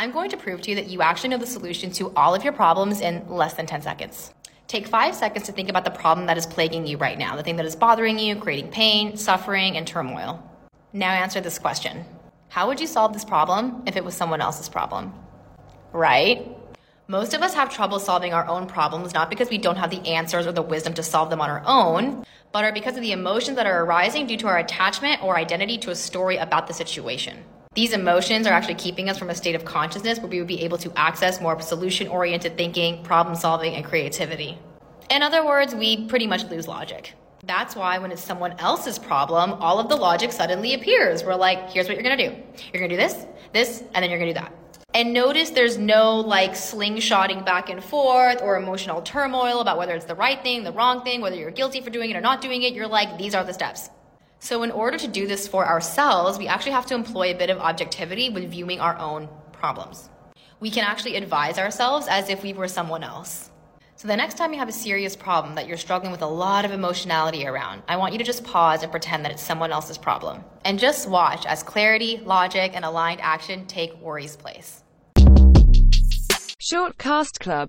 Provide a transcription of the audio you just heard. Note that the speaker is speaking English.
I'm going to prove to you that you actually know the solution to all of your problems in less than 10 seconds. Take five seconds to think about the problem that is plaguing you right now, the thing that is bothering you, creating pain, suffering, and turmoil. Now answer this question How would you solve this problem if it was someone else's problem? Right? Most of us have trouble solving our own problems not because we don't have the answers or the wisdom to solve them on our own, but are because of the emotions that are arising due to our attachment or identity to a story about the situation. These emotions are actually keeping us from a state of consciousness where we would be able to access more solution oriented thinking, problem solving, and creativity. In other words, we pretty much lose logic. That's why when it's someone else's problem, all of the logic suddenly appears. We're like, here's what you're gonna do. You're gonna do this, this, and then you're gonna do that. And notice there's no like slingshotting back and forth or emotional turmoil about whether it's the right thing, the wrong thing, whether you're guilty for doing it or not doing it. You're like, these are the steps. So, in order to do this for ourselves, we actually have to employ a bit of objectivity when viewing our own problems. We can actually advise ourselves as if we were someone else. So, the next time you have a serious problem that you're struggling with a lot of emotionality around, I want you to just pause and pretend that it's someone else's problem. And just watch as clarity, logic, and aligned action take worry's place. Shortcast Club